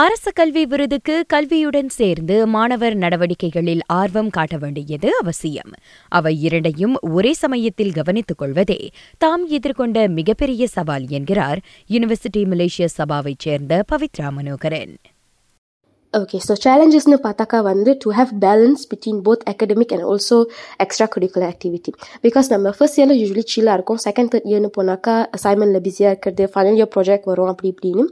அரசு கல்வி விருதுக்கு கல்வியுடன் சேர்ந்து மாணவர் நடவடிக்கைகளில் ஆர்வம் காட்ட வேண்டியது அவசியம். அவை இரண்டையும் ஒரே சமயத்தில் கவனித்துக் கொள்வதே தாம் எதிர்கொண்ட மிகப்பெரிய சவால் என்கிறார் யூனிவர்சிட்டி மலேசிய சபாவைச் சேர்ந்த பவித்ரா மனோகரன். ஓகே ஸோ சேலஞ்சஸ்னு பார்த்தாக்கா வந்து to have balance between both academic and also extracurricular activity because நம்ம ஃபர்ஸ்ட் இயரில் யூஸ்வலி சீலாக இருக்கும். செகண்ட் தேர்ட் இயர்னு போனாக்கா அசைன்மெண்ட்டில் பிஸியாக இருக்கிறது ஃபைனல் இயர் ப்ராஜெக்ட் வரும் அப்படி இப்படின்னு.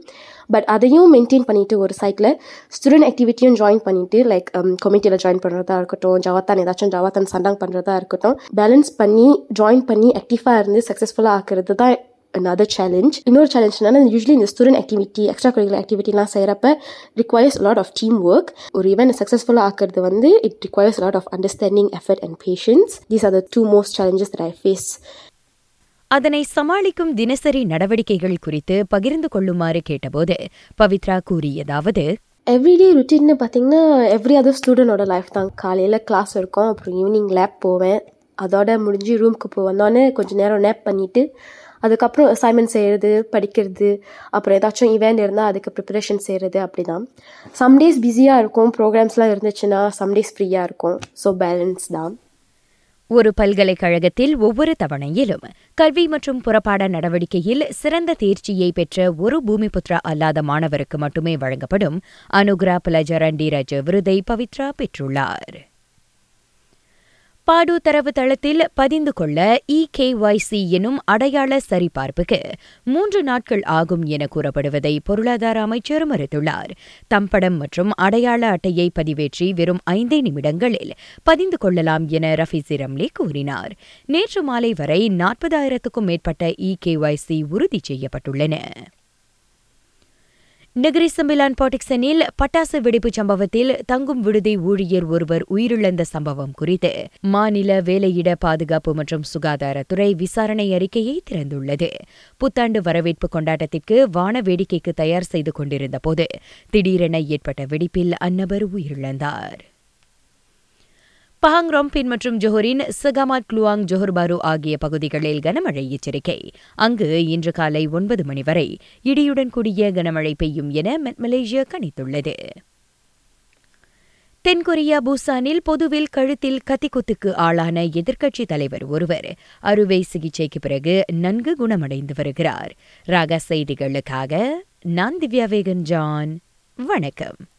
பட் அதையும் மெயின்டைன் பண்ணிட்டு ஒரு சைட்டில் ஸ்டூடெண்ட் ஆக்டிவிட்டியும் ஜாயின் பண்ணிவிட்டு லைக் கமிட்டியில் ஜாயின் பண்ணுறதா இருக்கட்டும் ஜவாத்தான் ஏதாச்சும் ஜவாத்தான் சண்டாங் பண்ணுறதா இருக்கட்டும் பேலன்ஸ் பண்ணி ஜாயின் பண்ணி ஆக்டிவாக இருந்து சக்ஸஸ்ஃபுல்லாக ஆக்கிறது தான் another challenge. இன்னொரு சேலஞ்ச் என்னன்னா யூஸ்வலி இந்த ஸ்டூடெண்ட் ஆக்டிவிட்டி எக்ஸ்ட்ரா கரிக்குலர் ஆக்டிவிட்டிலாம் செய்கிறப்ப requires lot of team work ஒரு ஈவெண்ட் சக்ஸஸ்ஃபுல்லாக ஆக்குறது வந்து it requires lot of understanding effort and patience these are the two most challenges that I face அதனை சமாளிக்கும் தினசரி நடவடிக்கைகள் குறித்து பகிர்ந்து கொள்ளுமாறு கேட்டபோது பவித்ரா கூறியதாவது எவ்ரிடே ருட்டீன்னு பார்த்தீங்கன்னா எவ்ரி அதர் ஸ்டூடெண்டோட லைஃப் தான். காலையில் கிளாஸ் இருக்கும் அப்புறம் ஈவினிங் லேப் போவேன். அதோட முடிஞ்சு ரூமுக்கு போ வந்தோடனே கொஞ்சம் நேரம் நேப் பண்ணிவிட்டு அதுக்கப்புறம் அசைன்மெண்ட் செய்கிறது படிக்கிறது அப்புறம் ஏதாச்சும் இவெண்ட் இருந்தால் அதுக்கு ப்ரிப்பரேஷன் செய்கிறது அப்படி தான் சம் டேஸ் பிஸியாக இருக்கும் ப்ரோக்ராம்ஸ்லாம் இருந்துச்சுன்னா சம் டேஸ் ஃப்ரீயாக இருக்கும். ஸோ பேலன்ஸ் தான். ஒரு பல்கலைக்கழகத்தில் ஒவ்வொரு தவணையிலும் கல்வி மற்றும் புறப்பாட நடவடிக்கையில் சிறந்த தேர்ச்சியை பெற்ற ஒரு பூமிபுத்ரா அல்லாத மாணவருக்கு மட்டுமே வழங்கப்படும் அனுகிரா பிளஜரண்டிரஜ விருதை பவித்ரா பெற்றுள்ளார். பாடு தரவு தளத்தில் பதிந்து கொள்ள இகேஒய்சி எனும் அடையாள சரிபார்ப்புக்கு மூன்று நாட்கள் ஆகும் என கூறப்படுவதை பொருளாதார அமைச்சர் மறுத்துள்ளார். தம்படம் மற்றும் அடையாள அட்டையை பதிவேற்றி வெறும் ஐந்தே நிமிடங்களில் பதிந்து கொள்ளலாம் என ரஃபீசி ரம்லே கூறினார். நேற்று மாலை வரை நாற்பதாயிரத்துக்கும் மேற்பட்ட இகேஒய்சி உறுதி செய்யப்பட்டுள்ளன. நகரி சம்பிலான் பாட்டிக்சனில் பட்டாசு வெடிப்பு சம்பவத்தில் தங்கும் விடுதி ஊழியர் ஒருவர் உயிரிழந்த சம்பவம் குறித்து மாநில வேலையிட பாதுகாப்பு மற்றும் சுகாதாரத்துறை விசாரணை அறிக்கையை திறந்துள்ளது. புத்தாண்டு வரவேற்பு கொண்டாட்டத்திற்கு வான வேடிக்கைக்கு தயார் செய்து கொண்டிருந்த போது திடீரென ஏற்பட்ட வெடிப்பில் அந்நபர் உயிரிழந்தார். பஹாங் ரொம்பின் மற்றும் ஜொஹரின் சகாமாட் குலுவாங் ஜொஹர்பாரோ ஆகிய பகுதிகளில் கனமழை எச்சரிக்கை. அங்கு இன்று காலை ஒன்பது மணி வரை இடியுடன் கூடிய கனமழை பெய்யும் என மலேசியா கணித்துள்ளது. தென்கொரியா பூசானில் பொதுவில் கழுத்தில் கத்திக்குத்துக்கு ஆளான எதிர்க்கட்சித் தலைவர் ஒருவர் அறுவை சிகிச்சைக்கு பிறகு நன்கு குணமடைந்து வருகிறார். ராக செய்திகளுக்காக நான் திவ்யா வேகன் ஜான். வணக்கம்.